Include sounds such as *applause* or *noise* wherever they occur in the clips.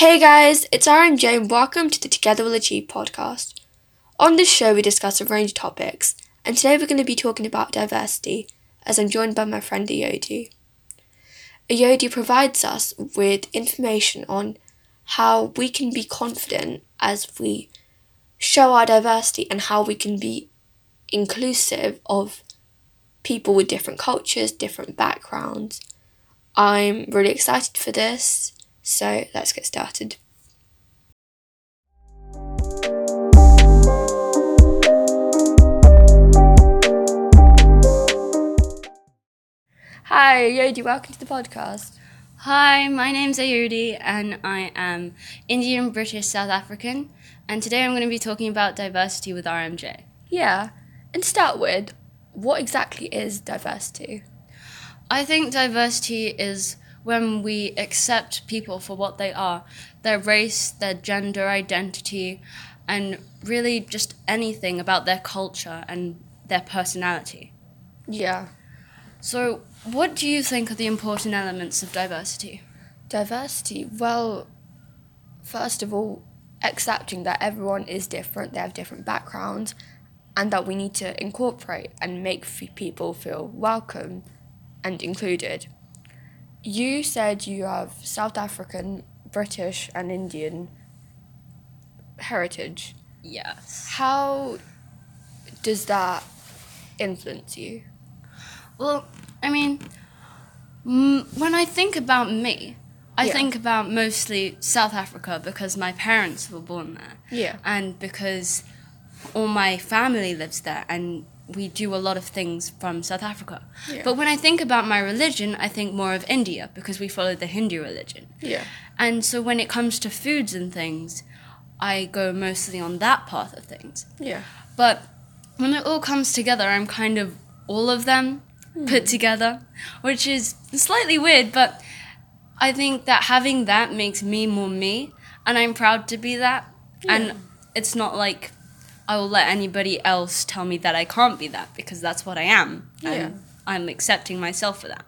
Hey guys, it's RMJ and welcome to the Together We'll Achieve podcast. On this show, we discuss a range of topics, and today we're going to be talking about diversity as I'm joined by my friend Ayodi. Ayodi provides us with information on how we can be confident as we show our diversity and how we can be inclusive of people with different cultures, different backgrounds. I'm really excited for this, so let's get started. Hi, Yodi, welcome to the podcast. Hi, my name's Ayudi and I am Indian, British, South African, and today I'm going to be talking about diversity with RMJ. Yeah, and to start with, what exactly is diversity? I think diversity is when we accept people for what they are their race, their gender identity, and really just anything about their culture and their personality. Yeah. So, what do you think are the important elements of diversity? Diversity, well, first of all, accepting that everyone is different, they have different backgrounds, and that we need to incorporate and make f- people feel welcome and included. You said you have South African, British, and Indian heritage. Yes. How does that influence you? Well, I mean, m- when I think about me, I Yeah. think about mostly South Africa because my parents were born there. Yeah. And because all my family lives there and we do a lot of things from South Africa. Yeah. But when I think about my religion, I think more of India because we follow the Hindu religion. Yeah. And so when it comes to foods and things, I go mostly on that path of things. Yeah. But when it all comes together, I'm kind of all of them hmm. put together, which is slightly weird, but I think that having that makes me more me, and I'm proud to be that. Yeah. And it's not like I will let anybody else tell me that I can't be that because that's what I am. Yeah. And I'm accepting myself for that.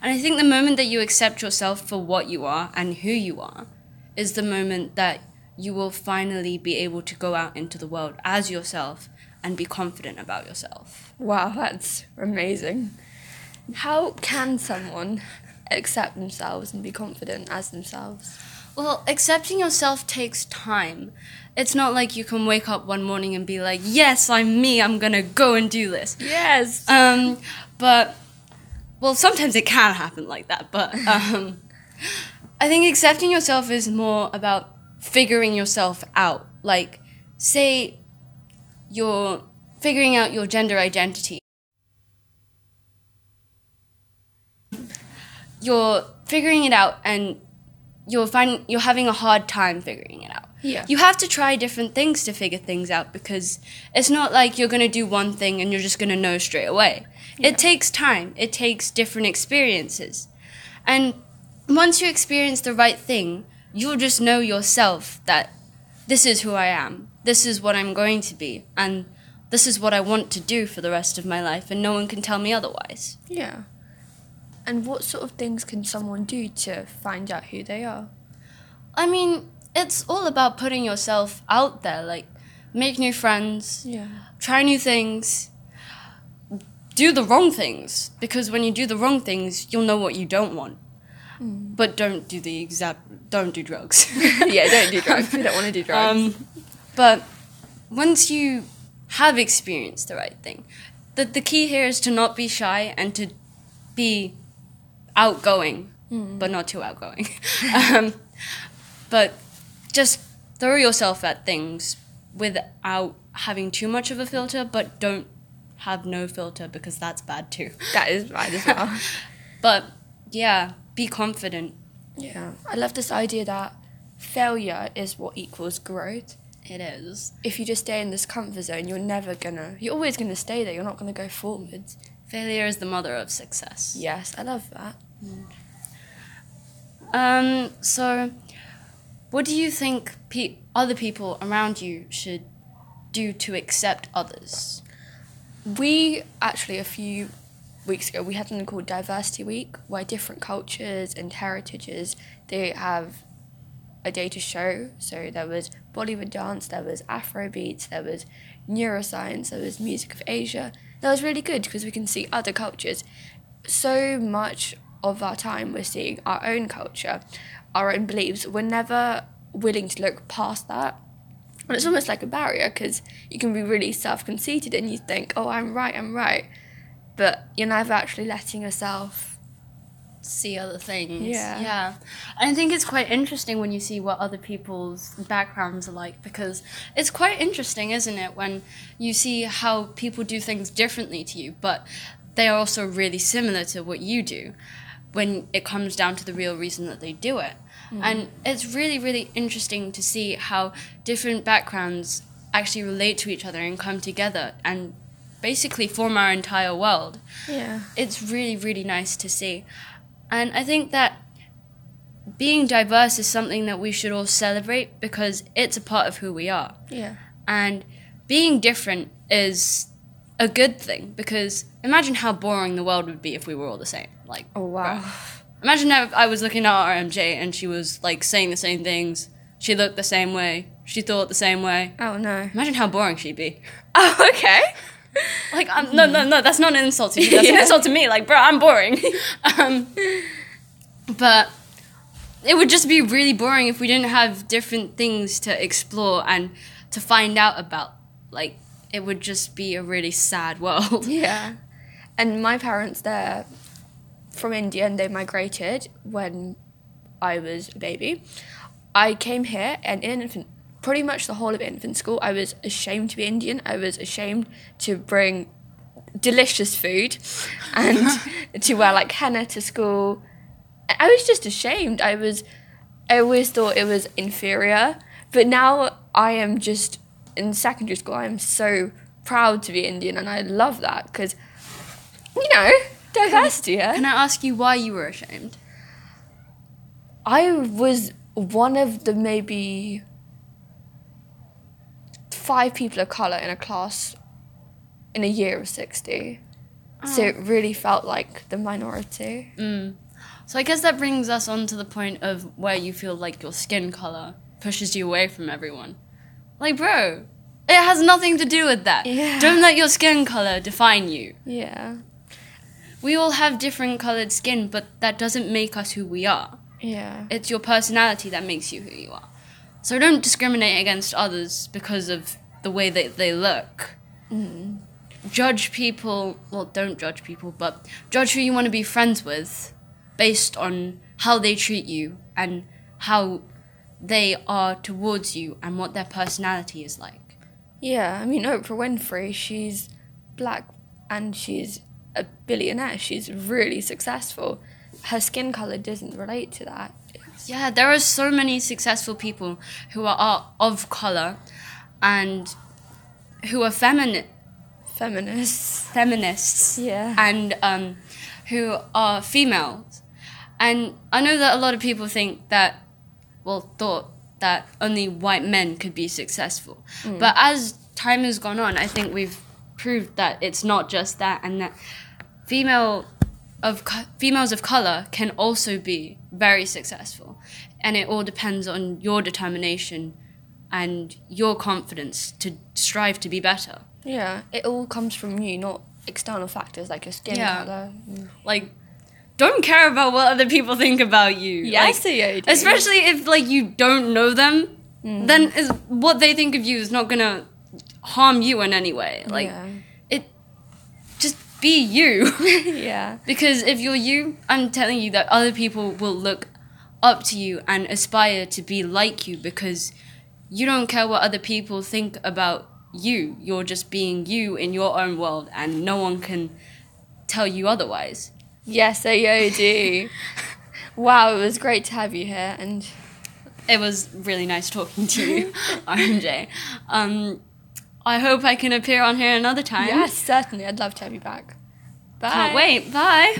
And I think the moment that you accept yourself for what you are and who you are is the moment that you will finally be able to go out into the world as yourself and be confident about yourself. Wow, that's amazing. How can someone accept themselves and be confident as themselves? Well, accepting yourself takes time. It's not like you can wake up one morning and be like, "Yes, I'm me. I'm going to go and do this." Yes. Um, but well, sometimes it can happen like that. But *laughs* um, I think accepting yourself is more about figuring yourself out. Like, say you're figuring out your gender identity. You're figuring it out, and you're finding you're having a hard time figuring it out. Yeah. You have to try different things to figure things out because it's not like you're going to do one thing and you're just going to know straight away. Yeah. It takes time, it takes different experiences. And once you experience the right thing, you'll just know yourself that this is who I am, this is what I'm going to be, and this is what I want to do for the rest of my life, and no one can tell me otherwise. Yeah. And what sort of things can someone do to find out who they are? I mean, it's all about putting yourself out there, like make new friends, Yeah. try new things, do the wrong things. Because when you do the wrong things, you'll know what you don't want. But don't do the exact, don't do drugs. *laughs* *laughs* yeah, don't do drugs. We don't want to do drugs. Um, but once you have experienced the right thing, the, the key here is to not be shy and to be outgoing, but not too outgoing. *laughs* um, but just throw yourself at things without having too much of a filter, but don't have no filter because that's bad too. that is right as well. *laughs* But yeah, be confident. yeah. I love this idea that failure is what equals growth. It is. If you just stay in this comfort zone, you're never gonna, you're always gonna stay there. You're not gonna go forwards. Failure is the mother of success. Yes, I love that. Um, so, what do you think pe- other people around you should do to accept others? We actually, a few weeks ago, we had something called Diversity Week, where different cultures and heritages they have a day to show. So there was Bollywood dance, there was Afro beats, there was neuroscience, there was music of Asia. That was really good because we can see other cultures. So much of our time we're seeing our own culture, our own beliefs. We're never willing to look past that. And it's almost like a barrier because you can be really self conceited and you think, oh, I'm right, I'm right. But you're never actually letting yourself see other things. Yeah. Yeah. And I think it's quite interesting when you see what other people's backgrounds are like because it's quite interesting, isn't it, when you see how people do things differently to you, but they are also really similar to what you do when it comes down to the real reason that they do it. Hmm. And it's really, really interesting to see how different backgrounds actually relate to each other and come together and basically form our entire world. Yeah. It's really, really nice to see. And I think that being diverse is something that we should all celebrate because it's a part of who we are. Yeah. And being different is a good thing because imagine how boring the world would be if we were all the same. Like, Oh, wow. imagine if I was looking at RMJ and she was like saying the same things. She looked the same way. She thought the same way. Oh, no. Imagine how boring she'd be. *laughs* Oh, okay. *laughs* Like, I'm, no, no, no, that's not an insult to you. That's an *laughs* insult to me. Like, bro, I'm boring. *laughs* um, but it would just be really boring if we didn't have different things to explore and to find out about. Like, it would just be a really sad world. Yeah. And my parents, they're from India and they migrated when I was a baby. I came here and in infant, pretty much the whole of infant school, I was ashamed to be Indian. I was ashamed to bring delicious food and *laughs* to wear like henna to school. I was just ashamed. I was, I always thought it was inferior. But now I am just in secondary school. I am so proud to be Indian and I love that because, you know, diversity. Yeah? Can I ask you why you were ashamed? I was one of the maybe five people of colour in a class in a year of 60. So it really felt like the minority. Mm. So I guess that brings us on to the point of where you feel like your skin color pushes you away from everyone. Like, bro, it has nothing to do with that. Yeah. Don't let your skin color define you. Yeah. We all have different colored skin, but that doesn't make us who we are. Yeah. It's your personality that makes you who you are. So don't discriminate against others because of the way that they look. Mm. Judge people, well, don't judge people, but judge who you want to be friends with based on how they treat you and how they are towards you and what their personality is like. Yeah. I mean, Oprah Winfrey, she's black and she's a billionaire. She's really successful. Her skin colour doesn't relate to that. It's- Yeah, there are so many successful people who are, of color and who are feminine Feminists. feminists Yeah. and um, who are females. And I know that a lot of people think that, well, thought that only white men could be successful. But as time has gone on, I think we've proved that it's not just that, and that female of co- females of color can also be very successful, and it all depends on your determination and your confidence to strive to be better. Yeah. It all comes from you, not external factors like your skin Yeah. colour. like don't care about what other people think about you. Yeah, like, you do. especially if like you don't know them, mm. then is what they think of you is not gonna harm you in any way. Like yeah. it, just be you. *laughs* yeah. *laughs* because if you're you, I'm telling you that other people will look up to you and aspire to be like you because you don't care what other people think about you. You're just being you in your own world, and no one can tell you otherwise. Yes, Ayodi. wow, it was great to have you here and It was really nice talking to you, *laughs* RMJ. Um, I hope I can appear on here another time. yes, certainly I'd love to have you back. Bye. Can't wait. Bye.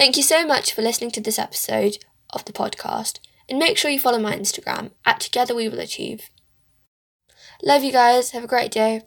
Thank you so much for listening to this episode of the podcast and make sure you follow my Instagram at Together We Will Achieve. Love you guys. Have a great day.